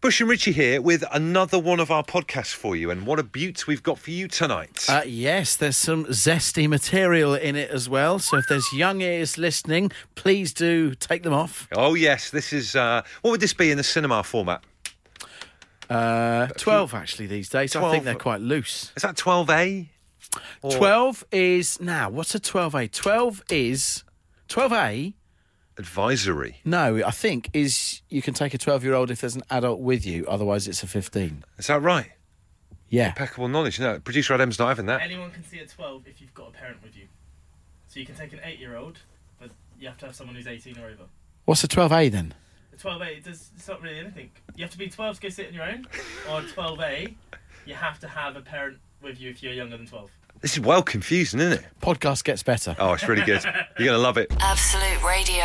Bush and Richie here with another one of our podcasts for you, and what a beaut we've got for you tonight. Uh, yes, there's some zesty material in it as well. So if there's young ears listening, please do take them off. oh yes, this is uh, what would this be in the cinema format? Uh, 12 actually these days. I 12. think they're quite loose. Is that twelve A? 12 is now, what's a 12A? 12 is 12A. Advisory. No, I think is you can take a 12 year old if there's an adult with you, otherwise it's a 15. Is that right? Yeah. Impeccable knowledge. No, producer Adam's not having that. Anyone can see a 12 if you've got a parent with you. So you can take an 8 year old, but you have to have someone who's 18 or over. What's a 12A then? A 12A, it does, it's not really anything. You have to be 12 to go sit on your own, or 12A, you have to have a parent with you if you're younger than 12. This is well confusing, isn't it? Podcast gets better. Oh, it's really good. You're gonna love it. Absolute Radio.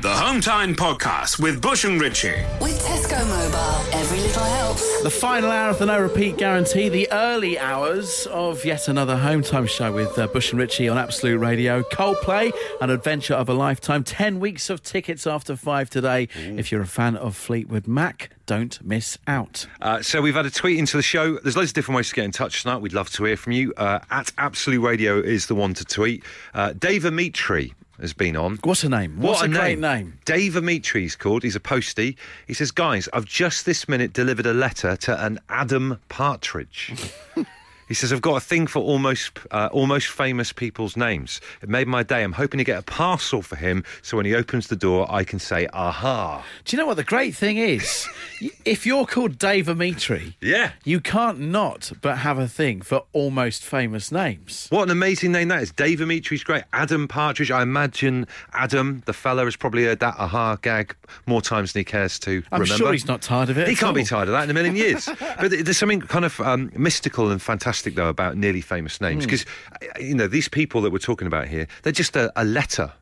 The Home Time Podcast with Bush and Richie. With Tesco Mobile, every little helps. The final hour of the no repeat guarantee, the early hours of yet another home time show with uh, Bush and Richie on Absolute Radio. Coldplay, an adventure of a lifetime. 10 weeks of tickets after five today. If you're a fan of Fleetwood Mac, don't miss out. Uh, so we've had a tweet into the show. There's loads of different ways to get in touch tonight. We'd love to hear from you. Uh, at Absolute Radio is the one to tweet. Uh, Dave Amitri has been on. What a name. What What, a a, great name. name. Dave Amitri he's called. He's a postie. He says, Guys, I've just this minute delivered a letter to an Adam Partridge. He says, I've got a thing for almost uh, almost famous people's names. It made my day. I'm hoping to get a parcel for him so when he opens the door, I can say, aha. Do you know what the great thing is? If you're called Dave Amitri, Yeah. you can't not but have a thing for almost famous names. What an amazing name that is. Dave Amitri's great. Adam Partridge. I imagine Adam, the fella, has probably heard that aha gag more times than he cares to I'm remember. sure he's not tired of it. He can't be tired of that in a million years. but there's something kind of um, mystical and fantastic, though, about nearly famous Hmm. names. Because, you know, these people that we're talking about here, they're just a, a letter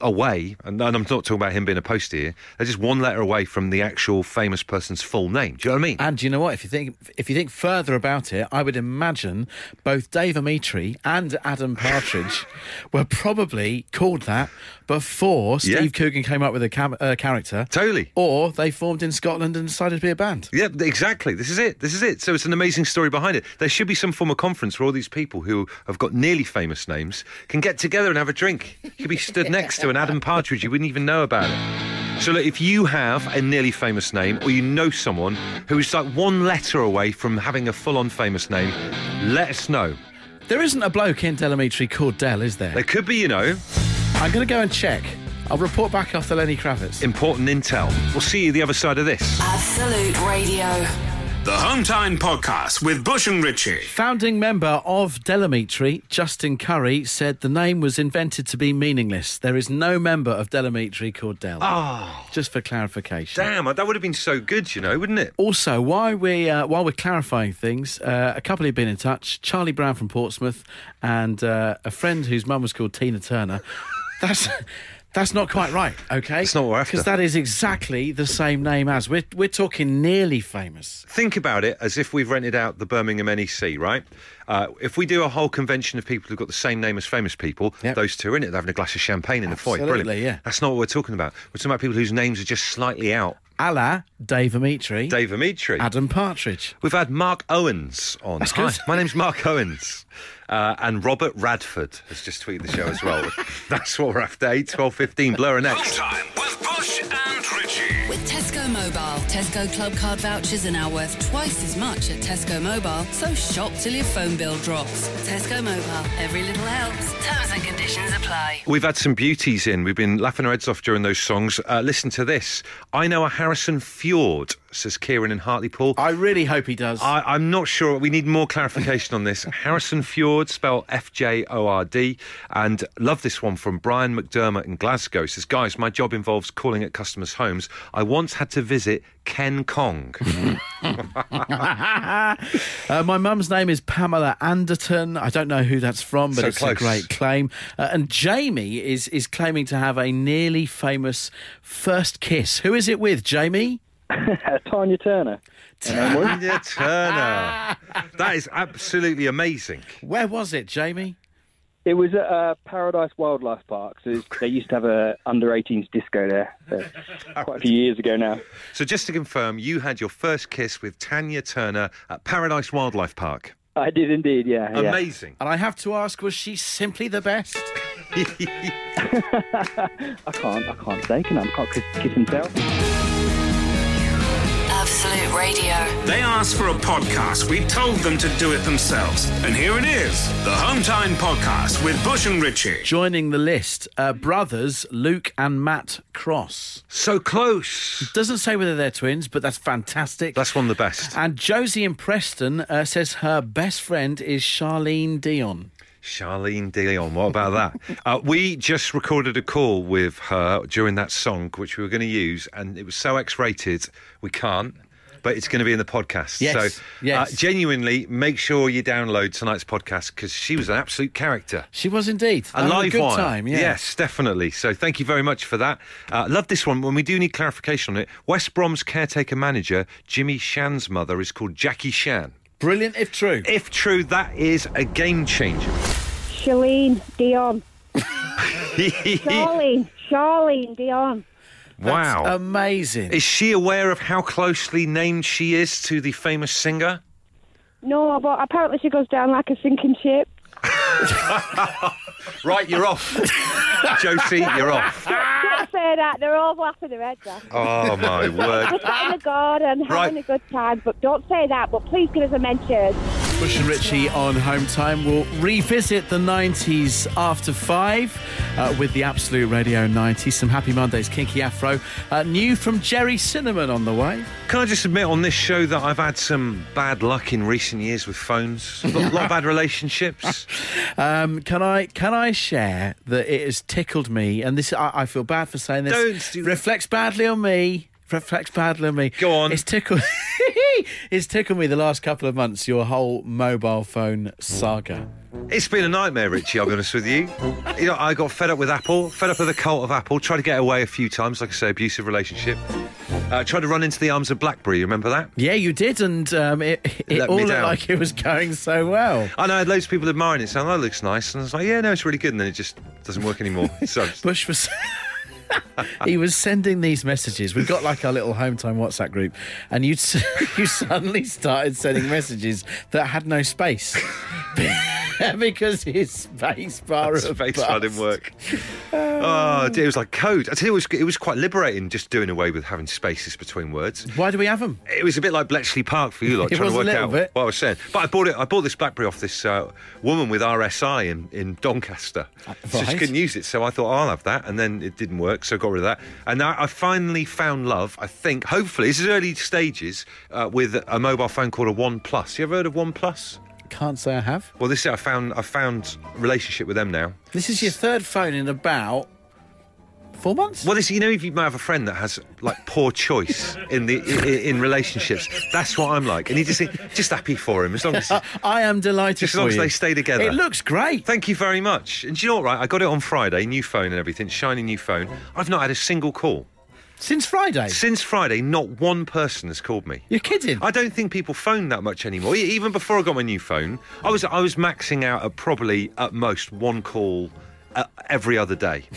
away, and I'm not talking about him being a post here. They're just one letter away from the actual famous person's full name. Do you know what I mean? And you know what? If you think if you think further about it, I would imagine both Dave Amitri and Adam Partridge were probably called that before Yeah. Steve Coogan came up with a cam- uh, character. Totally. Or they formed in Scotland and decided to be a band. Yeah, exactly. This is it. This is it. So it's an amazing story behind it. There should be some form of conference where all these people who have got nearly famous names can get together and have a drink. You could be stood next to an Adam Partridge. You wouldn't even know about it. So look, if you have a nearly famous name or you know someone who is like one letter away from having a full-on famous name, let us know. There isn't a bloke in Del Amitri called Dell, is there? There could be, you know, I'm going to go and check. I'll report back after Lenny Kravitz. important intel. We'll see you the other side of this. Absolute Radio. The Home Time Podcast with Bush and Richie. Founding member of Del Amitri, Justin Currie, said the name was invented to be meaningless. There is no member of Del Amitri called Del. Oh, Just for clarification. damn! That would have been so good, you know, wouldn't it? Also, while we uh, while we're clarifying things, uh, a couple have been in touch. Charlie Brown from Portsmouth and uh, a friend whose mum was called Tina Turner. That's that's not quite right. Okay, It's not what we're because that is exactly the same name as we're we're talking nearly famous. think about it as if we've rented out the Birmingham NEC, right? Uh, if we do a whole convention of people who've got the same name as famous people, Yep. those two are in it. They're having a glass of champagne in the foyer. Brilliant. yeah. That's not what we're talking about. We're talking about people whose names are just slightly out. A la Dave Amitri, Dave Amitri. Adam Partridge. We've had Mark Owens on. That's Hi, good. my name's Mark Owens. Uh, and Robert Radford has just tweeted the show as well. That's what we're after. 8, 12, 15. Blur Home next. Time with Bush and Richie. With Tesco Mobile, Tesco Club Card vouchers are now worth twice as much at Tesco Mobile, so shop till your phone bill drops. Tesco Mobile, every little helps. Terms and conditions apply. We've had some beauties in. We've been laughing our heads off during those songs. Uh, listen to this. I know a Harrison Fjord, says Kieran in Hartlepool. I really hope he does. I, I'm not sure. We need more clarification on this. Harrison Fjord, spelled F J O R D. And love this one from Brian McDermott in Glasgow. Says, Guys, my job involves calling at customers' homes. I once had to visit Ken Kong. Uh, my mum's name is Pamela Anderton. I don't know who that's from, but So it's close. a great claim. Uh, and Jamie is is claiming to have a nearly famous first kiss. Who is it with, Jamie? Tanya Turner. Tanya Turner. That is absolutely amazing. Where was it, Jamie? It was at uh, Paradise Wildlife Park. So they used to have a under 18s disco there. uh, quite a few years ago now. So just to confirm, you had your first kiss with Tanya Turner at Paradise Wildlife Park. I did indeed. Yeah. yeah. Amazing. And I have to ask, was she simply the best? I can't. I can't say. Can I? I can't kiss, kiss and tell. Absolute Radio. They asked for a podcast. We told them to do it themselves. And here it is the Hometime Podcast with Bush and Richie. Joining the list, uh, brothers Luke and Matt Cross. So close. Doesn't say whether they're twins, but that's fantastic. That's one of the best. and Josie in Preston uh, says her best friend is Charlene Dion. Charlene Dion, what about that? uh, we just recorded a call with her during that song, which we were going to use, and it was so X rated, we can't. But it's going to be in the podcast. Yes, so, yes. Uh, genuinely, make sure you download tonight's podcast because she was an absolute character. She was indeed. A Having live good wire. time. Yeah. Yes, definitely. So thank you very much for that. Uh, love this one. When we do need clarification on it, West Brom's caretaker manager, Jimmy Shan's mother, is called Jackie Shan. Brilliant, if true. If true, that is a game changer. Charlene Dion. Charlene. Charlene Dion. Wow. Amazing. Is she aware of how closely named she is to the famous singer? No, but apparently she goes down like a sinking ship. Right, you're off. Josie, you're off. Don't say that. They're all laughing their heads off. Oh, my word. Just in the garden, having Right. a good time. But don't say that. But please give us a mention. Bush and Richie on Home Time will revisit the 90s after five uh, with the Absolute Radio 90s. Some Happy Mondays, Kinky Afro. Uh, new from Gerry Cinnamon on the way. Can I just admit on this show that I've had some bad luck in recent years with phones? A lot, lot of bad relationships. Um, can I can I share that it has tickled me, and this I, I feel bad for saying this. Don't do that. reflects badly on me. Badly on me. Go on. It's tickled. it's tickled me the last couple of months. Your whole mobile phone saga. It's been a nightmare, Richie, I'll be honest with you. You know, I got fed up with Apple, fed up with the cult of Apple, tried to get away a few times, like I say, abusive relationship. Uh, tried to run into the arms of Blackberry, you remember that? Yeah, you did, and um, it, it Let all looked down. like it was going so well. I know I had loads of people admiring it, saying, that looks nice. And I was like, yeah, no, it's really good. And then it just doesn't work anymore. So, Bush was. he was sending these messages. We've got like our little home time WhatsApp group, and you you suddenly started sending messages that had no space because his space bar space bar didn't work. Oh, dear, it was like code. I tell you, it was, it was quite liberating just doing away with having spaces between words. Why do we have them? It was a bit like Bletchley Park for you, like It trying was to a work little out bit. what I was saying. But I bought it. I bought this BlackBerry off this uh, woman with RSI in, in Doncaster. So she right. couldn't use it, so I thought I'll have that, and then it didn't work, so I got rid of that. And now I finally found love. I think, hopefully, this is early stages uh, with a mobile phone called a One Plus. You ever heard of One Plus? Can't say I have. Well, this is. I found I found relationship with them now. This is your third phone in about four months. Well, this you know, if you might have a friend that has like poor choice in the in, in relationships, that's what I'm like. And you just just happy for him as long as. I am delighted Just as for long as you. they stay together. It looks great. Thank you very much. And do you know what, right? I got it on Friday, new phone and everything, shiny new phone. I've not had a single call. Since Friday. Since Friday, not one person has called me. You're kidding. I don't think people phone that much anymore. Even before I got my new phone, I was I was maxing out at probably at most one call uh, every other day.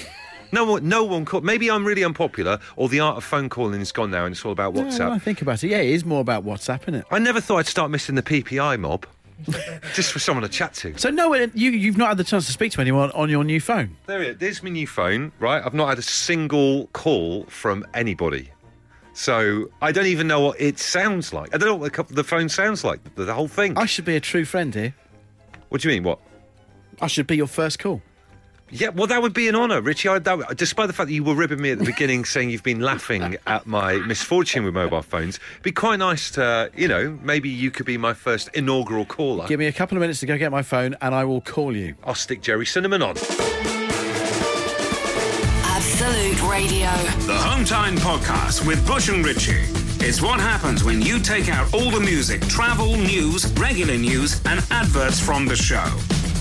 No one, no one called. Maybe I'm really unpopular, or the art of phone calling is gone now, and it's all about Yeah, WhatsApp. when I think about it, yeah, it is more about WhatsApp, isn't it? I never thought I'd start missing the PPI mob, just for someone to chat to. So no, uh, you you've not had the chance to speak to anyone on your new phone. There it is. There's my new phone, right? I've not had a single call from anybody. So I don't even know what it sounds like. I don't know what the, the phone sounds like, the, the whole thing. I should be a true friend here. what do you mean, what? I should be your first call. Yeah, well, that would be an honour, Richie. I, that, despite the fact that you were ribbing me at the beginning, saying you've been laughing at my misfortune with mobile phones, it'd be quite nice to, you know, maybe you could be my first inaugural caller. Give me a couple of minutes to go get my phone, and I will call you. I'll stick Gerry Cinnamon on. Absolute Radio. The Home Time Podcast with Bush and Richie. It's what happens when you take out all the music, travel, news, regular news, and adverts from the show.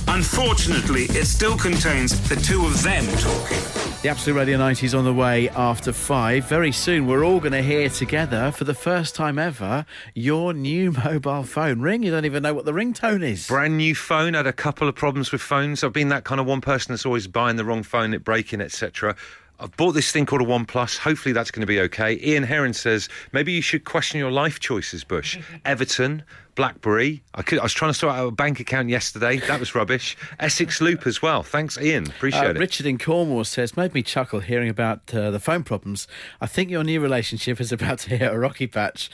Unfortunately, it still contains the two of them talking. The Absolute Radio 90 is on the way after five. Very soon, we're all going to hear together for the first time ever your new mobile phone ring. You don't even know what the ringtone is. Brand new phone. Had a couple of problems with phones. I've been that kind of one person that's always buying the wrong phone, it breaking, etc. I've bought this thing called a OnePlus. Hopefully that's going to be okay. Ian Heron says maybe you should question your life choices, Bush. Everton, BlackBerry. I, could, I was trying to sort out a bank account yesterday. That was rubbish. Essex Loop as well. Thanks, Ian. Appreciate Uh, it. Richard in Cornwall says, made me chuckle hearing about uh, the phone problems. I think your new relationship is about to hit a rocky patch.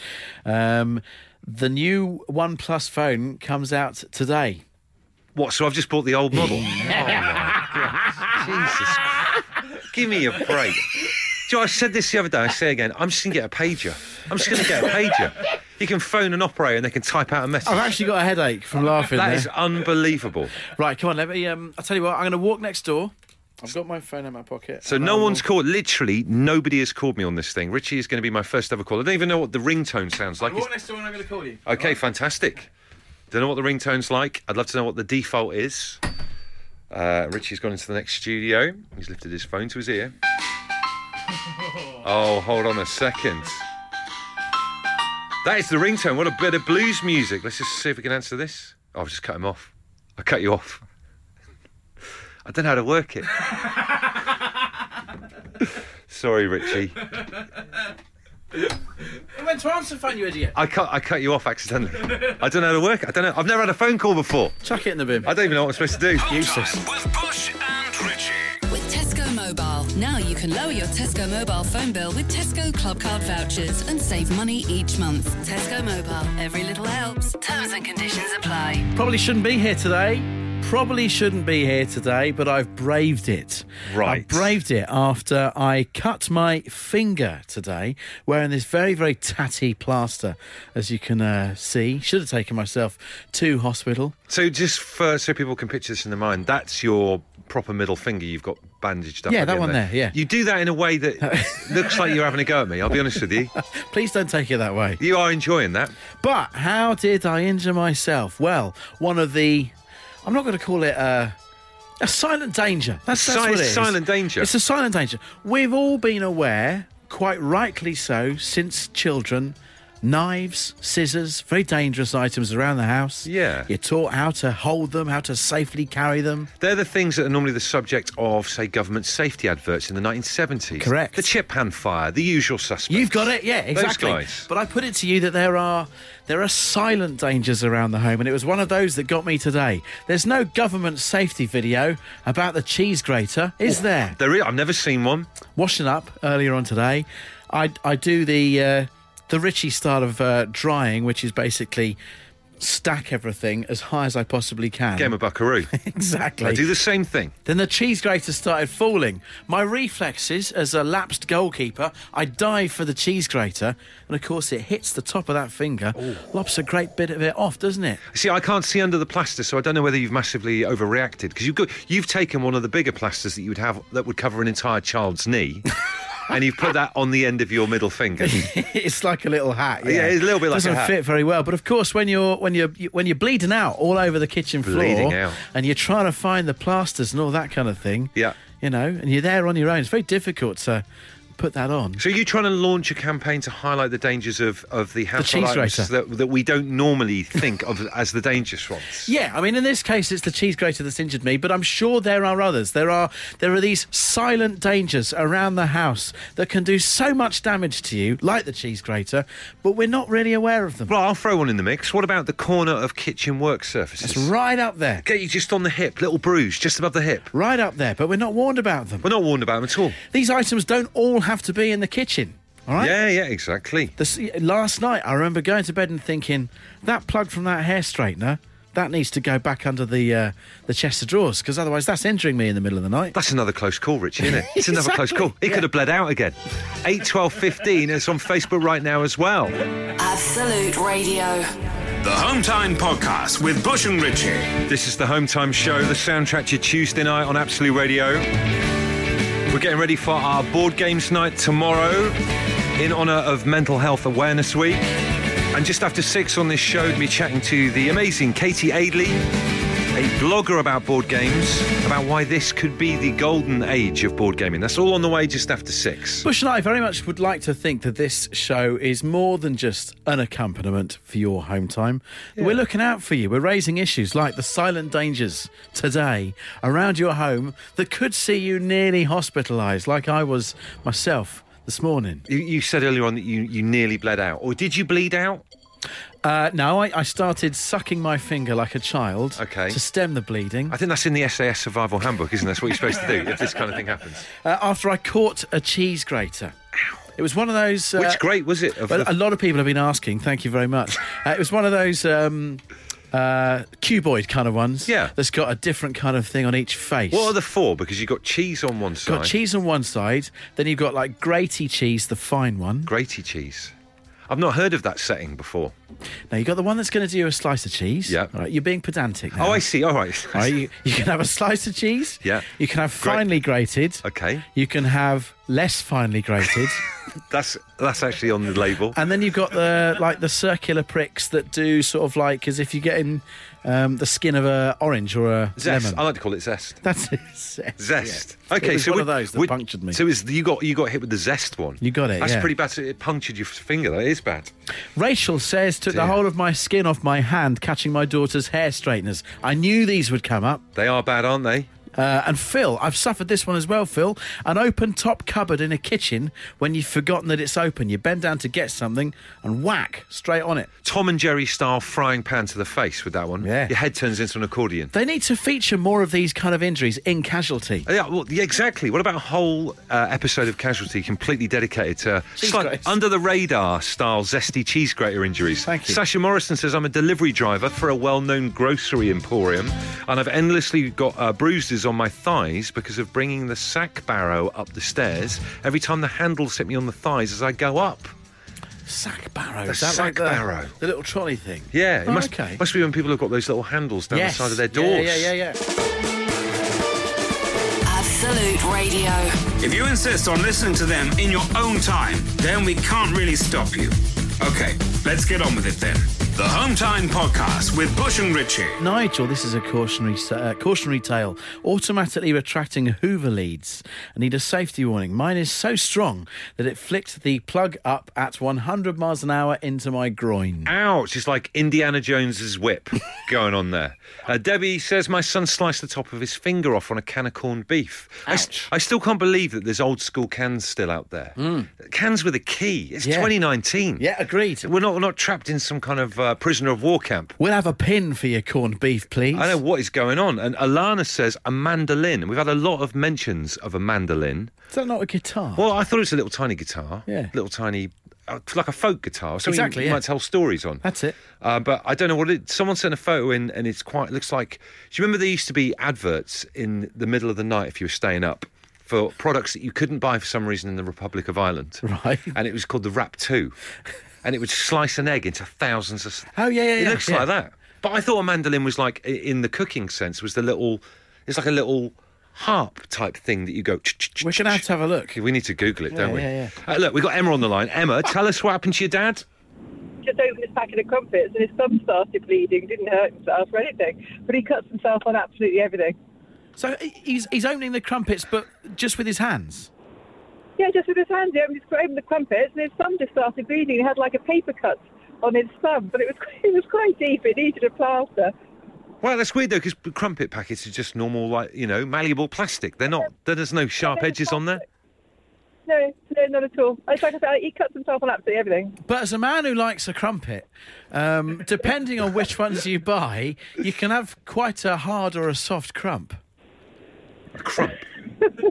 Um, the new OnePlus phone comes out today. What? So I've just bought the old model. oh my God. Jesus. Give me a break. Joe, I said this the other day. I say again. I'm just gonna get a pager. I'm just gonna get a pager. You can phone an operator and they can type out a message. I've actually got a headache from laughing That there. is unbelievable. Right, come on, let me. Um, I'll tell you what, I'm going to walk next door. I've got my phone in my pocket. So no I will- one's called. Literally, nobody has called me on this thing. Richie is going to be my first ever call. I don't even know what the ringtone sounds like. I'll walk next door and I'm going to call you. Okay, fantastic. Don't know what the ringtone's like. I'd love to know what the default is. Uh, Richie's gone into the next studio. He's lifted his phone to his ear. Oh, hold on a second. That is the ringtone. What a bit of blues music. Let's just see if we can answer this. Oh, I've just cut him off. I cut you off. I don't know how to work it. Sorry, Richie. I went to answer phone, you idiot. I cut I cut you off accidentally. I don't know how to work it. I don't know. I've never had a phone call before. Chuck it in the bin. I don't even know what I'm supposed to do. Useless. Now you can lower your Tesco Mobile phone bill with Tesco Club Card vouchers and save money each month. Tesco Mobile. Every little helps. Terms and conditions apply. Probably shouldn't be here today. Probably shouldn't be here today, but I've braved it. Right. I braved it after I cut my finger today wearing this very, very tatty plaster, as you can uh, see. Should have taken myself to hospital. So just for so people can picture this in their mind, that's your proper middle finger you've got bandaged up. Yeah, that one there, yeah. You do that in a way that looks like you're having a go at me. I'll be honest with you. Please don't take it that way. You are enjoying that. But how did I injure myself? Well, one of the. I'm not going to call it a. A silent danger. That's, that's what it is. silent danger. It's a silent danger. We've all been aware, quite rightly so, since children, knives, scissors, very dangerous items around the house. Yeah. You're taught how to hold them, how to safely carry them. They're the things that are normally the subject of, say, government safety adverts in the 1970s. Correct. The chip hand fire, the usual suspects. You've got it, yeah, exactly. guys. But I put it to you that there are there are silent dangers around the home, and it was one of those that got me today. There's no government safety video about the cheese grater, is there? There is, I've never seen one. Washing up earlier on today, I I do the uh, the Richie style of uh, drying, which is basically stack everything as high as I possibly can. Game of Buckaroo. exactly. I do the same thing. Then the cheese grater started falling. My reflexes as a lapsed goalkeeper, I dive for the cheese grater, and of course it hits the top of that finger, lops a great bit of it off, doesn't it? See, I can't see under the plaster, so I don't know whether you've massively overreacted because you've got, you've taken one of the bigger plasters that you would have that would cover an entire child's knee, and you've put that on the end of your middle finger. it's like a little hat. Yeah, Yeah, it's a little bit like a Doesn't hat. fit very well, but of course, when you're when you're when you're bleeding out all over the kitchen floor, and you're trying to find the plasters and all that kind of thing, Yeah. you know, and you're there on your own, it's very difficult to put that on. So you're trying to launch a campaign to highlight the dangers of, of the household cheese items that, that we don't normally think of as the dangerous ones. Yeah, I mean, in this case, it's the cheese grater that's injured me, but I'm sure there are others. There are there are these silent dangers around the house that can do so much damage to you, like the cheese grater, but we're not really aware of them. Well, I'll throw one in the mix. What about the corner of kitchen work surfaces? It's right up there, Get you just on the hip, little bruise just above the hip. right up there, but we're not warned about them. We're not warned about them at all. These items don't all have to be in the kitchen. All right. Yeah, yeah, exactly. This, last night, I remember going to bed and thinking that plug from that hair straightener that needs to go back under the uh, the chest of drawers because otherwise that's injuring me in the middle of the night. That's another close call, Richie, isn't it? It's another close call. It yeah. could have bled out again. 8, 12, 15. It's on Facebook right now as well. Absolute Radio. The Home Time Podcast with Bush and Richie. This is the Home Time Show, the soundtrack to your Tuesday night on Absolute Radio. We're getting ready for our board games night tomorrow in honour of Mental Health Awareness Week. And just after six on this show, we'll be chatting to the amazing Katie Aidley. A blogger about board games, about why this could be the golden age of board gaming. That's all on the way just after six. Bush and I very much would like to think that this show is more than just an accompaniment for your home time. We're looking out for you. We're raising issues like the silent dangers today around your home that could see you nearly hospitalised, like I was myself this morning. You, you said earlier on that you, you nearly bled out. Or did you bleed out? Uh, no, I, I started sucking my finger like a child Okay. to stem the bleeding. I think that's in the SAS Survival Handbook, isn't it? That's what you're supposed to do if this kind of thing happens. Uh, after I caught a cheese grater. It was one of those. Uh, Which grade was it? Well, the- a lot of people have been asking. Thank you very much. Uh, it was one of those um, uh, cuboid kind of ones. Yeah. That's got a different kind of thing on each face. what are the four? Because you've got cheese on one side. got cheese on one side, then you've got like graty cheese, the fine one. Graty cheese. I've not heard of that setting before. Now you've got the one that's going to do you a slice of cheese. Yeah. All right, you're being pedantic. Now. Oh, I see. All right. All right, you, you can have a slice of cheese. Yeah. You can have Great. finely grated. Okay. You can have less finely grated. That's that's actually on the label. And then you've got the like the circular pricks that do sort of like as if you're getting um, the skin of a orange or a Zest. lemon. I like to call it zest. That's it. Zest. Zest. yeah. Okay, so one we- of those that we- punctured me. So is you got you got hit with the zest one? You got it, That's yeah. pretty bad. It punctured your finger. That is bad. Rachel says took the whole of my skin off my hand catching my daughter's hair straighteners. I knew these would come up. They are bad, aren't they? Uh, and Phil, I've suffered this one as well, Phil. An open top cupboard in a kitchen when you've forgotten that it's open. You bend down to get something and whack straight on it. Tom and Jerry style frying pan to the face with that one. Yeah. Your head turns into an accordion. They need to feature more of these kind of injuries in casualty. Yeah, well, yeah, exactly. What about a whole uh, episode of Casualty completely dedicated to like under the radar style zesty cheese grater injuries? Thank you. Sasha Morrison says I'm a delivery driver for a well-known grocery emporium, and I've endlessly got uh, bruises on my thighs because of bringing the sack barrow up the stairs every time the handles hit me on the thighs as I go up. Sack barrow. The Is that sack like the, barrow. The little trolley thing. Yeah, it Oh, must, okay. must be when people have got those little handles down yes. the side of their doors. Yeah. Yeah, yeah, yeah. Absolute Radio. If you insist on listening to them in your own time, then we can't really stop you. Okay, let's get on with it then. The Home Time Podcast with Bush and Richie. Nigel, this is a cautionary uh, cautionary tale. Automatically retracting Hoover leads. I need a safety warning. Mine is so strong that it flicked the plug up at 100 miles an hour into my groin. Ouch! It's like Indiana Jones's whip going on there. Uh, Debbie says my son sliced the top of his finger off on a can of corned beef. I, s- Ouch. I still can't believe that there's old school cans still out there. Cans with a key. It's Yeah. 2019. Yeah, agreed. We're not, we're not trapped in some kind of uh, prisoner of war camp. We'll have a pin for your corned beef, please. I know what is going on. And Alana says a mandolin. We've had a lot of mentions of a mandolin. Is that not a guitar? Well, I thought it was a little tiny guitar. Yeah. Little tiny, uh, like a folk guitar. Something Exactly, you yeah. might tell stories on. That's it. Uh, but I don't know what it. Someone sent a photo in, and it's quite. It looks like. Do you remember there used to be adverts in the middle of the night if you were staying up for products that you couldn't buy for some reason in the Republic of Ireland? Right. And it was called the Rap Two, and it would slice an egg into thousands of. Oh, yeah, yeah, It yeah, looks yeah. like that. But I thought a mandolin was like in the cooking sense was the little. It's like a little harp type thing that you go. We're going to have to have a look. We need to Google it, don't Yeah, we? yeah, Uh, look, we've got Emma on the line. Emma, tell us what happened to your dad. just opened his packet of crumpets and his thumb started bleeding. Didn't hurt himself or anything, but he cuts himself on absolutely everything. So he's, he's opening the crumpets, but just with his hands. Yeah, just with his hands, he opened, his, opened the crumpets and his thumb just started bleeding. He had like a paper cut on his thumb, but it was it was quite deep. It needed a plaster. Well, that's weird though, because crumpet packets are just normal, like you know, malleable plastic. They're not. There's no sharp edges on there. No, no, not at all. It's like I said, he cuts himself on absolutely everything. But as a man who likes a crumpet, um, depending on which ones you buy, you can have quite a hard or a soft crump. A Crump.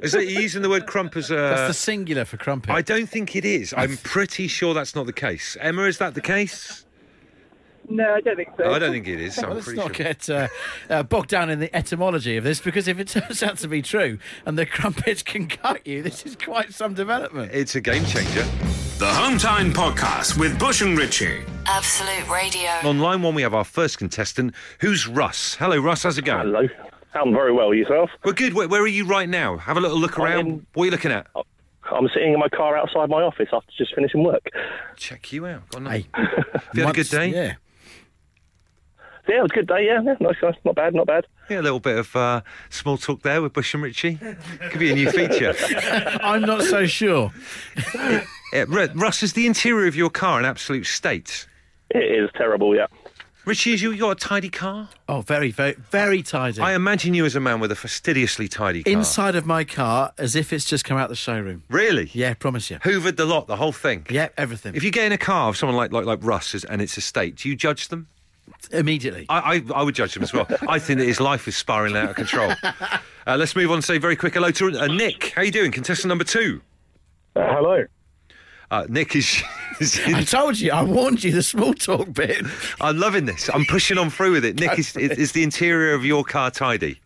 Is it you using the word crump as a? That's the singular for crumpet. I don't think it is. I'm pretty sure that's not the case. Emma, is that the case? No, I don't think so. I don't think it is. Well, I'm let's pretty not sure. get uh, uh, bogged down in the etymology of this, because if it turns out to be true and the crumpet can cut you, this is quite some development. It's a game changer. The Home Time Podcast with Bush and Richie. Absolute Radio. On line one, we have our first contestant, who's Russ. Hello, Russ. How's it going? Hello. I'm very well. Yourself? We're good. Where, where are you right now? Have a little look around. in- What are you looking at? I'm sitting in my car outside my office after just finishing work. Check you out. Got Hey, Have you had a good day? Yeah. Yeah, it was a good day. Yeah, yeah, nice, nice, not bad, not bad. Yeah, a little bit of uh, small talk there with Bush and Richie. Could be a new feature. I'm not so sure. Yeah, Russ, is the interior of your car an absolute state? It is terrible. Yeah. Richie, is you you got a tidy car? Oh, very, very, very tidy. I imagine you as a man with a fastidiously tidy car. Inside of my car, as if it's just come out the showroom. Really? Yeah, promise you. Hoovered the lot, the whole thing. Yeah, everything. If you get in a car of someone like like, like Russ and it's estate, do you judge them? Immediately. I, I, I would judge them as well. I think that his life is spiraling out of control. Uh, let's move on and say very quick hello to uh, Nick. How are you doing? Contestant number two. Uh, hello. Uh, Nick is. I told you, I warned you the small talk bit. I'm loving this. I'm pushing on through with it. Nick, is, is, is the interior of your car tidy?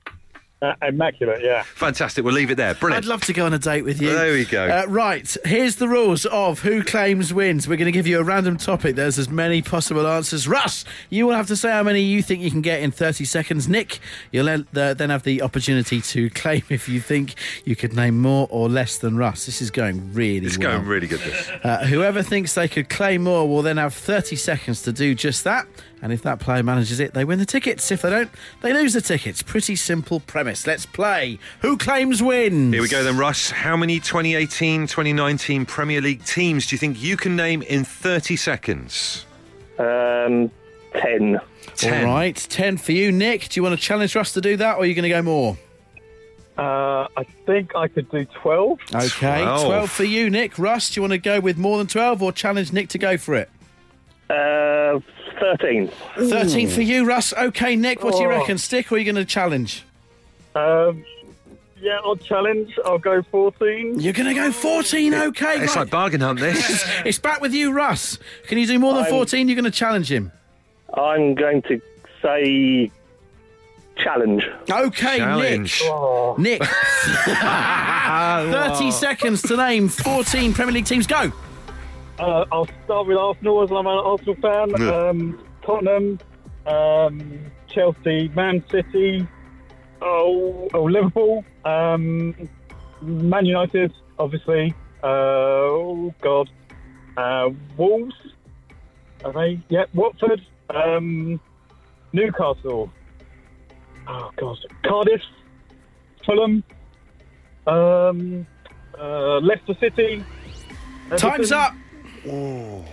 Uh, immaculate, yeah. Fantastic. We'll leave it there. Brilliant. I'd love to go on a date with you. There we go. Uh, right, here's the rules of who claims wins. We're going to give you a random topic. There's as many possible answers. Russ, you will have to say how many you think you can get in 30 seconds. Nick, you'll uh, then have the opportunity to claim if you think you could name more or less than Russ. This is going really It's well. going really good. This. Uh, whoever thinks they could claim more will then have 30 seconds to do just that. And if that player manages it, they win the tickets. If they don't, they lose the tickets. Pretty simple premise. Let's play. Who claims wins? Here we go then, Russ. How many 2018 2019 Premier League teams do you think you can name in 30 seconds? Um, ten. All right, 10 for you. Nick, do you want to challenge Russ to do that or are you going to go more? Uh, I think I could do 12. Okay, 12. 12 for you, Nick. Russ, do you want to go with more than 12 or challenge Nick to go for it? Uh, thirteen. 13 for you, Russ. Okay, Nick, what do you Oh. reckon? Stick or are you going to challenge? Um, yeah, I'll challenge. I'll go 14. You're going to go 14, okay. It's right. like bargain hunt, this. It's back with you, Russ. Can you do more than I'm- 14? You're going to challenge him. I'm going to say challenge. Okay, Challenge. Nick. Nick. 30 seconds to name 14 Premier League teams. Go. Uh, I'll start with Arsenal as I'm an Arsenal fan. Yeah. Um, Tottenham, um, Chelsea, Man City, oh, oh Liverpool, um, Man United, obviously. Uh, oh God, uh, Wolves. Are they? Yeah, Watford, um, Newcastle. Oh God, Cardiff, Fulham, um, uh, Leicester City. Time's Everton. Up.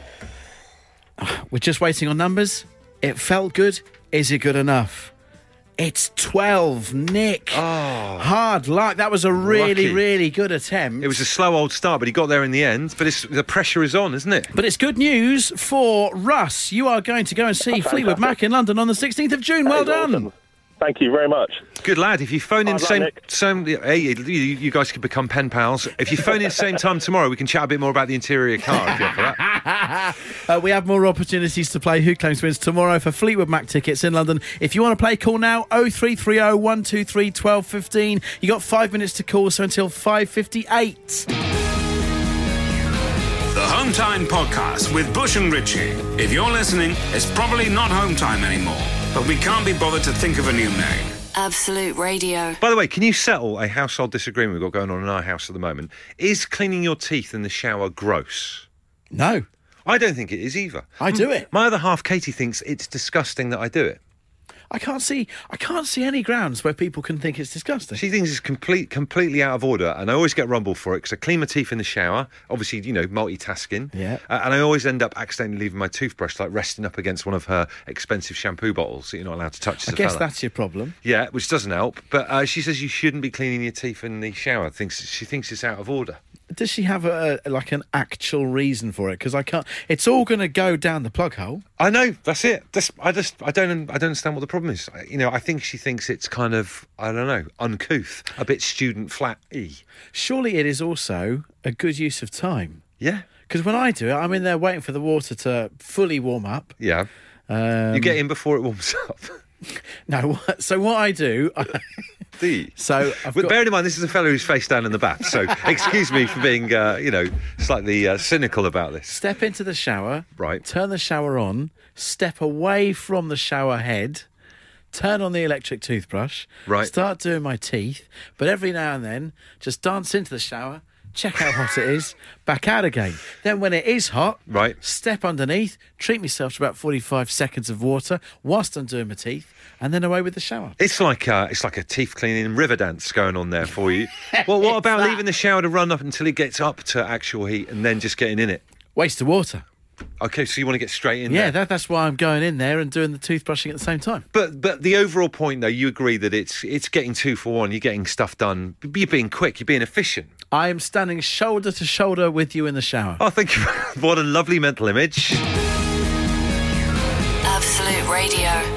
We're just waiting on numbers. It felt good. Is it good enough? It's 12. Nick. Oh. Hard luck. That was a really, Lucky. really good attempt. It was a slow old start, but he got there in the end. But it's, the pressure is on, isn't it? But it's good news for Russ. You are going to go and see Fleetwood Mac in London on the 16th of June. Well That is done. awesome. Thank you very much. Good lad. If you phone in Hard luck, same Nick. same, hey, you, you guys could become pen pals. If you phone in same time tomorrow, we can chat a bit more about the interior car. If you're for that. Uh, we have more opportunities to play Who Claims Wins tomorrow for Fleetwood Mac tickets in London. If you want to play, call now 0330 123 1215. You got five minutes to call, so until 558. The Home Time Podcast with Bush and Richie. If you're listening, it's probably not Home Time anymore, but we can't be bothered to think of a new name. Absolute Radio. By the way, can you settle a household disagreement we've got going on in our house at the moment? Is cleaning your teeth in the shower gross? No, I don't think it is either. I do it. My other half, Katie, thinks it's disgusting that I do it. I can't see. I can't see any grounds where people can think it's disgusting. She thinks it's complete, completely out of order, and I always get rumbled for it because I clean my teeth in the shower. Obviously, you know, multitasking. Yeah. Uh, and I always end up accidentally leaving my toothbrush like resting up against one of her expensive shampoo bottles that you're not allowed to touch. I guess fella. that's your problem. Yeah, which doesn't help. But uh, she says you shouldn't be cleaning your teeth in the shower. Thinks she thinks it's out of order. Does she have a, like an actual reason for it? Because I can't. It's all going to go down the plug hole. I know that's it. That's, I just I don't I don't understand what the problem is. You know, I think she thinks it's kind of I don't know uncouth, a bit student flat y. Surely it is also a good use of time. Yeah, Because when I do it, I'm in there waiting for the water to fully warm up. yeah. Um, you get in before it warms up. no. So what I do, Do so I've got, bearing in mind, this is a fellow who's face down in the bath, so excuse me for being, uh, you know, slightly uh, cynical about this. step into the shower, Right. turn the shower on, step away from the shower head, turn on the electric toothbrush, Right. start doing my teeth, but every now and then just dance into the shower, check how hot it is, back out again. Then when it is hot, Right. step underneath, treat myself to about 45 seconds of water whilst I'm doing my teeth, and then away with the shower. It's like uh, it's like a teeth cleaning river dance going on there for you. well, what about that. leaving the shower to run up until it gets up to actual heat and then just getting in it? Waste of water. Okay, so you want to get straight in Yeah, there. that, that's why I'm going in there and doing the toothbrushing at the same time. But but the overall point though, you agree that it's it's getting two for one. You're getting stuff done. You're being quick. You're being efficient. I am standing shoulder to shoulder with you in the shower. Oh, thank you. what a lovely mental image.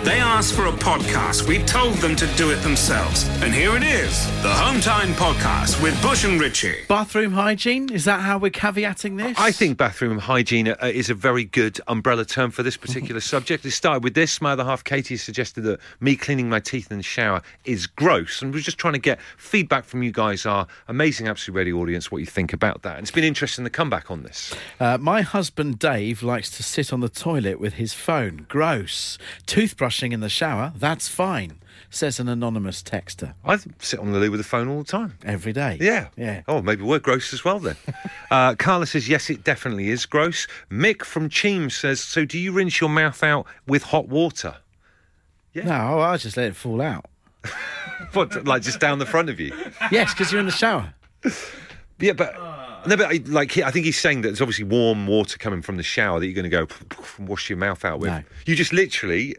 They asked for a podcast. We told them to do it themselves. And here it is the Home Time Podcast with Bush and Richie. Bathroom hygiene? Is that how we're caveating this? I think bathroom hygiene uh, is a very good umbrella term for this particular subject. It started with this. My other half, Katie, suggested that me cleaning my teeth in the shower is gross. And we're just trying to get feedback from you guys, our amazing Absolute Radio audience, what you think about that. And it's been interesting the comeback on this. Uh, my husband Dave likes to sit on the toilet with his phone. Gross. Toothbrushing in the shower? That's fine, says an anonymous texter. I sit on the loo with the phone all the time. Every day. Yeah. Yeah. Oh, maybe we're gross as well then. uh, Carla says, yes, it definitely is gross. Mick from Cheam says, so do you rinse your mouth out with hot water? Yeah. No, I just let it fall out. What, like just down the front of you? Yes, because you're in the shower. Yeah, but. No, but I, like I think he's saying that there's obviously warm water coming from the shower that you're going to go wash your mouth out with. No. You just literally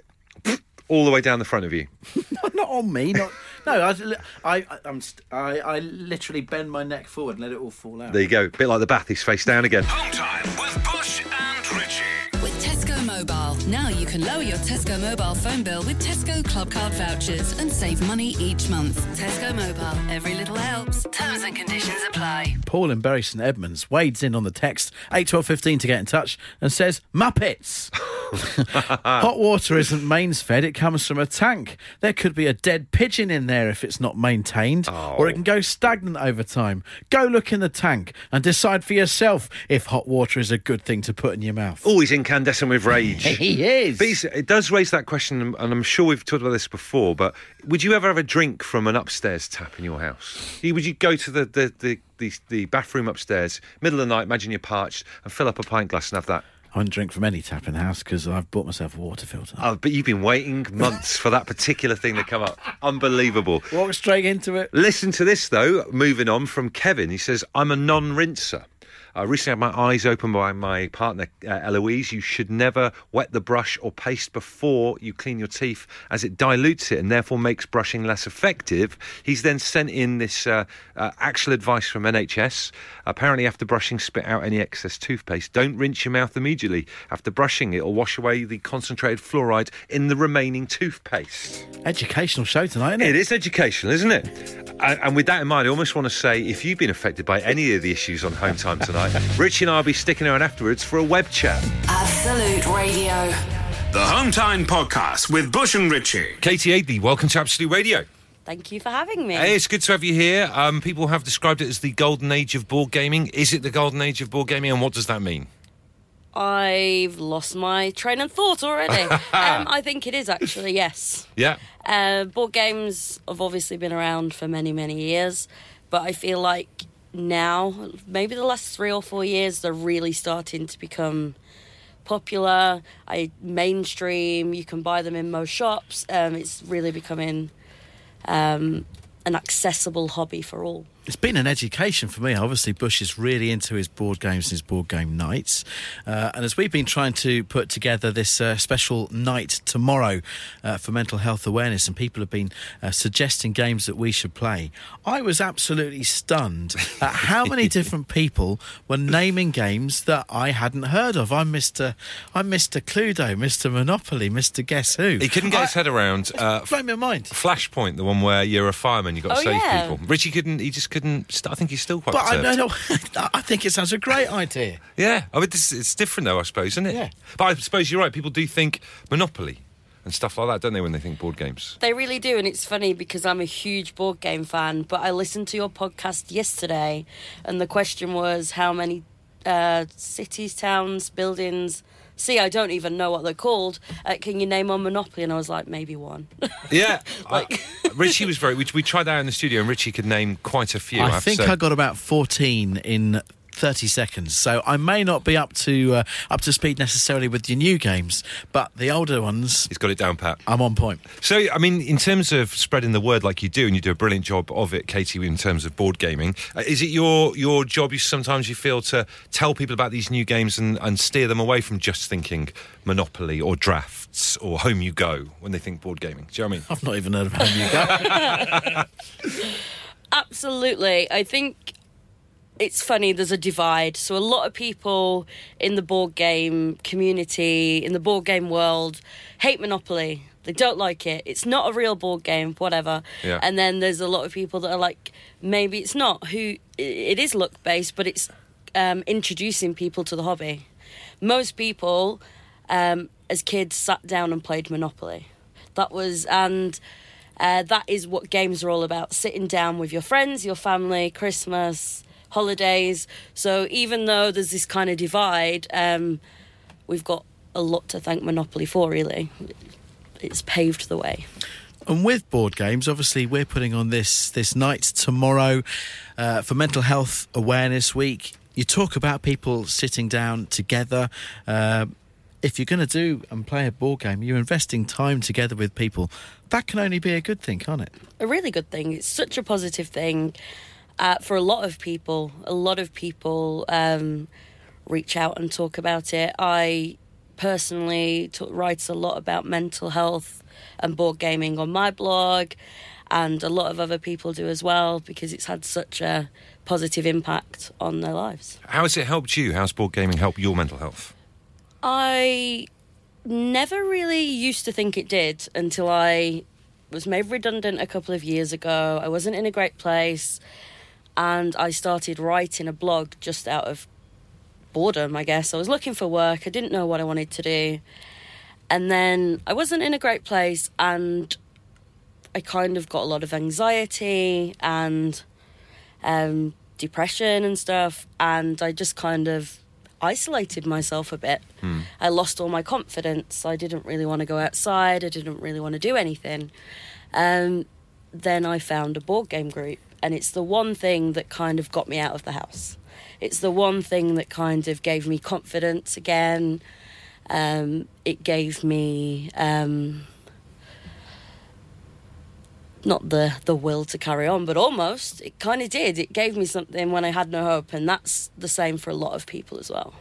all the way down the front of you. not on me. Not no. I, I, I'm, st- I, I literally bend my neck forward and let it all fall out. There you go, A bit like the bath. He's face down again. Home Time with Bush and Richie. With Tesco Mobile. Now you can lower your Tesco Mobile phone bill with Tesco Club Card vouchers and save money each month. Tesco Mobile. Every little helps. Terms and conditions apply. Paul in Bury St Edmunds wades in on the text eight twelve fifteen to get in touch and says Muppets. Hot water isn't mains fed; it comes from a tank. There could be a dead pigeon in there if it's not maintained, or it oh. can go stagnant over time. Go look in the tank and decide for yourself if hot water is a good thing to put in your mouth. Always incandescent with rage. He is. But it does raise that question, and I'm sure we've talked about this before. But would you ever have a drink from an upstairs tap in your house? Would you go to the the, the, the, the bathroom upstairs, middle of the night, imagine you're parched, and fill up a pint glass and have that? I wouldn't drink from any tap in the house because I've bought myself a water filter. Oh, but you've been waiting months for that particular thing to come up. Unbelievable. Walk straight into it. Listen to this though. Moving on from Kevin, he says, "I'm a non-rinser." I recently had my eyes opened by my partner uh, Eloise. You should never wet the brush or paste before you clean your teeth, as it dilutes it and therefore makes brushing less effective. He's then sent in this uh, uh, actual advice from NHS. Apparently, after brushing, spit out any excess toothpaste. Don't rinse your mouth immediately after brushing. It will wash away the concentrated fluoride in the remaining toothpaste. Educational show tonight, isn't it? It is educational, isn't it? And, and with that in mind, I almost want to say if you've been affected by any of the issues on Home Time tonight, Richie and I will be sticking around afterwards for a web chat. Absolute Radio. The Home Time Podcast with Bush and Richie. Katie Aidley, welcome to Absolute Radio. Thank you for having me. Hey, it's good to have you here. Um, people have described it as the golden age of board gaming. Is it the golden age of board gaming, and what does that mean? I've lost my train of thought already. um, I think it is actually, yes. Yeah. Uh, board games have obviously been around for many, many years, but I feel like now, maybe the last three or four years, they're really starting to become popular. I mainstream. You can buy them in most shops. Um, it's really becoming um, an accessible hobby for all. It's been an education for me. Obviously, Bush is really into his board games and his board game nights. Uh, and as we've been trying to put together this uh, special night tomorrow uh, for mental health awareness, and people have been uh, suggesting games that we should play, I was absolutely stunned at how many different people were naming games that I hadn't heard of. I'm Mr. I'm Mr. Cluedo, Mr. Monopoly, Mr. Guess Who. He couldn't get his head around uh, Blow my mind. Flashpoint, the one where you're a fireman, you've got to Oh, save yeah. people. Richie couldn't, he just couldn't, st- I think he's still quite But I, perturbed. no, no, I think it sounds a great idea. Yeah, I mean, this, it's different though, I suppose, isn't it? Yeah. But I suppose you're right. People do think Monopoly and stuff like that, don't they, when they think board games? They really do, and it's funny because I'm a huge board game fan. But I listened to your podcast yesterday, and the question was how many uh, cities, towns, buildings see, I don't even know what they're called. Uh, can you name one Monopoly? And I was like, maybe one. Yeah, like Richie was very. We, we tried that in the studio, and Richie could name quite a few. I have think say. I got about 14 in 30 seconds. So I may not be up to uh, up to speed necessarily with your new games, but the older ones, He's got it down pat. I'm on point. So, I mean, in terms of spreading the word like you do, and you do a brilliant job of it, Katie, in terms of board gaming, uh, is it your your job? You sometimes you feel to tell people about these new games and, and steer them away from just thinking Monopoly or drafts or Home You Go when they think board gaming. Do you know what I mean? I've not even heard of Home you go. Absolutely. I think it's funny, there's a divide. So, a lot of people in the board game community, in the board game world, hate Monopoly. They don't like it. It's not a real board game, whatever. Yeah. And then there's a lot of people that are like, maybe it's not. Who it is luck based, but it's um, introducing people to the hobby. Most people, um, as kids, sat down and played Monopoly. That was and uh, that is what games are all about: sitting down with your friends, your family, Christmas, holidays. So even though there's this kind of divide, um, we've got a lot to thank Monopoly for. Really, it's paved the way. And with board games, obviously, we're putting on this this night tomorrow uh, for Mental Health Awareness Week. You talk about people sitting down together. Uh, if you're going to do and play a board game, you're investing time together with people. That can only be a good thing, can't it? a really good thing. It's such a positive thing uh, for a lot of people. A lot of people um, reach out and talk about it. I personally t- write a lot about mental health and board gaming on my blog, and a lot of other people do as well because it's had such a positive impact on their lives. How has it helped you? How's board gaming helped your mental health? I never really used to think it did until I was made redundant a couple of years ago. I wasn't in a great place and I started writing a blog just out of boredom, I guess. I was looking for work, I didn't know what I wanted to do. And then I wasn't in a great place and I kind of got a lot of anxiety and um, depression and stuff, and I just kind of isolated myself a bit. I lost all my confidence. I didn't really want to go outside. I didn't really want to do anything. Um, then I found a board game group, and it's the one thing that kind of got me out of the house. It's the one thing that kind of gave me confidence again. Um, it gave me um, not the the will to carry on, but almost it kind of did. It gave me something when I had no hope, and that's the same for a lot of people as well.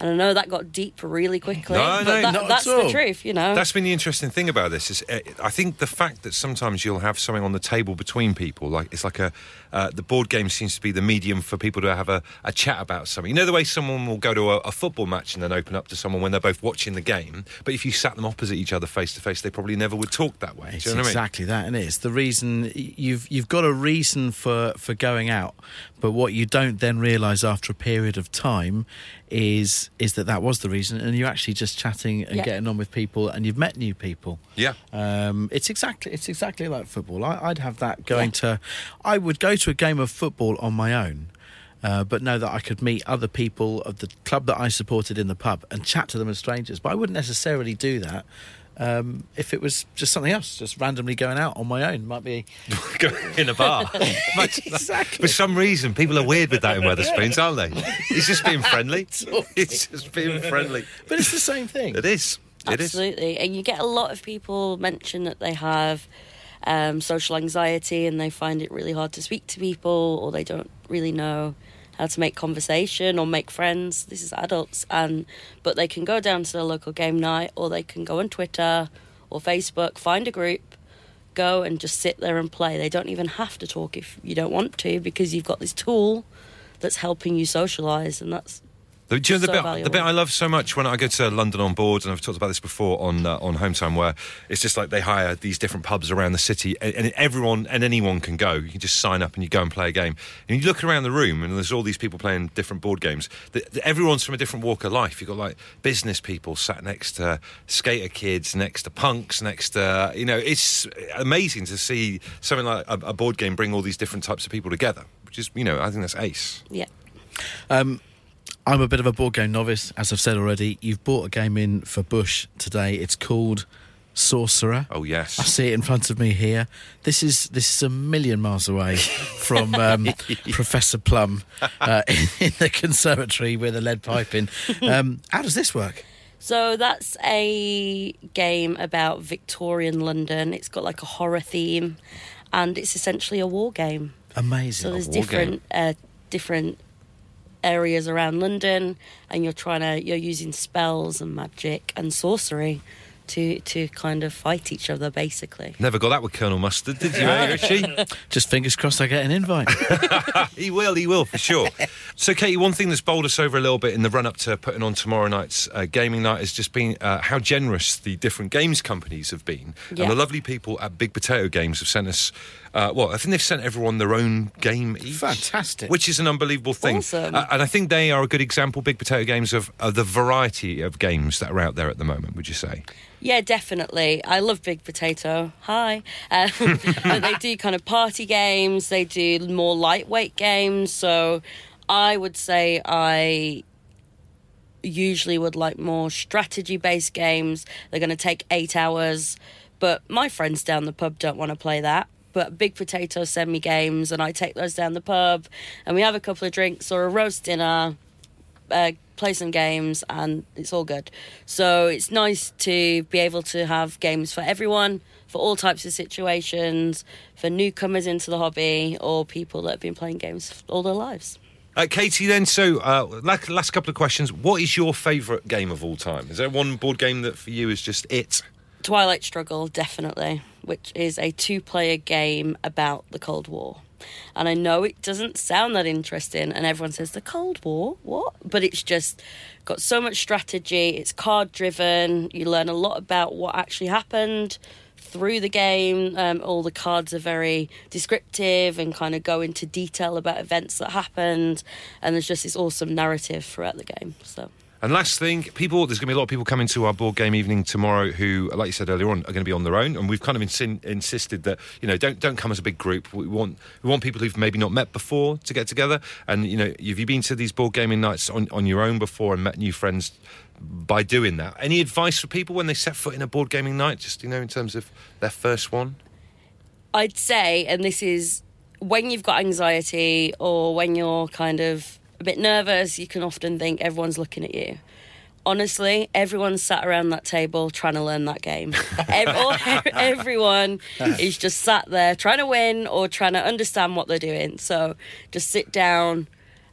And I know that got deep really quickly, No, but no, that, not at that's all. the truth, you know. That's been the interesting thing about this is uh, I think the fact that sometimes you'll have something on the table between people, like it's like a uh, the board game seems to be the medium for people to have a, a chat about something. You know the way someone will go to a, a football match and then open up to someone when they're both watching the game, but if you sat them opposite each other face to face, they probably never would talk that way. It's Do you know what I mean? exactly that, and it's the reason you've you've got a reason for for going out, but what you don't then realise after a period of time is is that that was the reason, and you're actually just chatting and Yeah. getting on with people, and you've met new people. Yeah. Um, it's exactly it's exactly like football. I, I'd have that going to. I would go to a game of football on my own. Uh, but know that I could meet other people of the club that I supported in the pub and chat to them as strangers. But I wouldn't necessarily do that um, if it was just something else, just randomly going out on my own. Might be in a bar. exactly. For some reason, people are weird with that in Wetherspoons, aren't they? It's just being friendly. it's just being friendly. But it's the same thing. It is. It is. Absolutely. And you get a lot of people mention that they have um, social anxiety and they find it really hard to speak to people or they don't really know how to make conversation or make friends. This is adults and but they can go down to the local game night or they can go on Twitter or Facebook, find a group, go and just sit there and play. They don't even have to talk if you don't want to because you've got this tool that's helping you socialize and that's The, do you know the So bit, the bit I love so much when I go to London on board, and I've talked about this before on uh, on Home Time, where it's just like they hire these different pubs around the city, and, and everyone and anyone can go. You can just sign up and you go and play a game. And you look around the room, and there's all these people playing different board games. The, the- everyone's from a different walk of life. You've got like business people sat next to skater kids, next to punks, next to you know. It's amazing to see something like a, a board game bring all these different types of people together. Which is, you know, I think that's ace. yeah. Um, I'm a bit of a board game novice, as I've said already. You've bought a game in for Bush today. It's called Sorcerer. Oh yes. I see it in front of me here. This is this is a million miles away from um, Professor Plum uh, in, in the conservatory with a lead pipe in. Um, how does this work? So that's a game about Victorian London. It's got like a horror theme, and it's essentially a war game. Amazing. So there's A war different uh, different areas around London, and you're trying to you're using spells and magic and sorcery to to kind of fight each other, basically. Never got that with Colonel Mustard, did you, eh, Richie? Just fingers crossed I get an invite. he will, he will, for sure. So, Katie, one thing that's bowled us over a little bit in the run up to putting on tomorrow night's uh, gaming night has just been uh, how generous the different games companies have been. Yeah. And the lovely people at Big Potato Games have sent us, uh, well, I think they've sent everyone their own game each. Fantastic. Which is an unbelievable thing. Awesome. Uh, and I think they are a good example, Big Potato Games, of, of the variety of games that are out there at the moment, would you say? Yeah, definitely. I love Big Potato. Hi. Um, they do kind of party games, they do more lightweight games. So I would say I usually would like more strategy based games. They're going to take eight hours. But my friends down the pub don't want to play that. But Big Potato send me games, and I take those down the pub, and we have a couple of drinks or a roast dinner, uh, play some games, and it's all good. So it's nice to be able to have games for everyone, for all types of situations, for newcomers into the hobby, or people that have been playing games all their lives. Uh, Katie, then, so uh, last couple of questions. What is your favourite game of all time? Is there one board game that for you is just it? Twilight Struggle, definitely, which is a two player game about the Cold War. And I know it doesn't sound that interesting, and everyone says, The Cold War? What? But it's just got so much strategy, it's card driven, you learn a lot about what actually happened through the game. Um, all the cards are very descriptive and kind of go into detail about events that happened, and there's just this awesome narrative throughout the game. So. And last thing, people, there's going to be a lot of people coming to our board game evening tomorrow who, like you said earlier on, are going to be on their own. And we've kind of insin- insisted that you know don't don't come as a big group. We want we want people who've maybe not met before to get together. And you know, have you been to these board gaming nights on, on your own before and met new friends by doing that? Any advice for people when they set foot in a board gaming night? Just you know, in terms of their first one. I'd say, and this is when you've got anxiety or when you're kind of a bit nervous, you can often think everyone's looking at you. Honestly, everyone's sat around that table trying to learn that game. Everyone is just sat there trying to win or trying to understand what they're doing. So just sit down,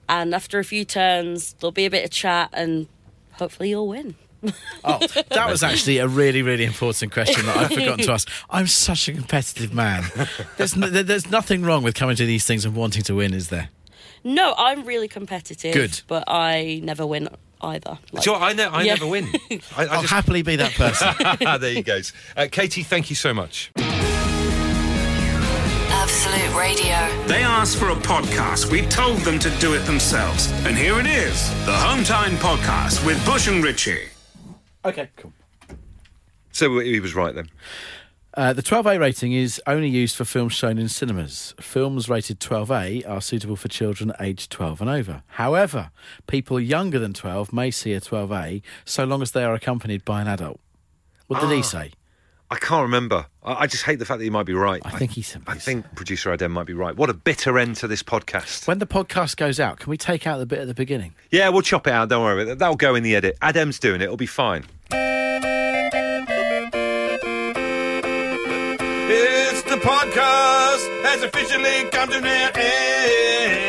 and after a few turns, there'll be a bit of chat, and hopefully you'll win. Oh, that was actually a really, really important question that I've forgotten to ask. I'm such a competitive man. There's, n- there's nothing wrong with coming to these things and wanting to win, is there? No, I'm really competitive. Good. But I never win either. Like- so I, ne- I Yeah. never win. I, I I'll just- happily be that person. there you go. Uh, Katie, thank you so much. Absolute Radio. They asked for a podcast. We told them to do it themselves. And here it is the Home Time Podcast with Bush and Richie. okay, cool. So he was right then. Uh, the 12A rating is only used for films shown in cinemas. Films rated 12A are suitable for children aged 12 and over. However, people younger than 12 may see a 12A so long as they are accompanied by an adult. What did Ah. he say? I can't remember. I, I just hate the fact that he might be right. I think he said. I think producer Adem might be right. What a bitter end to this podcast. When the podcast goes out, can we take out the bit at the beginning? Yeah, we'll chop it out. Don't worry. about it. That'll go in the edit. Adem's doing it. It'll be fine. Podcast has officially come to an end.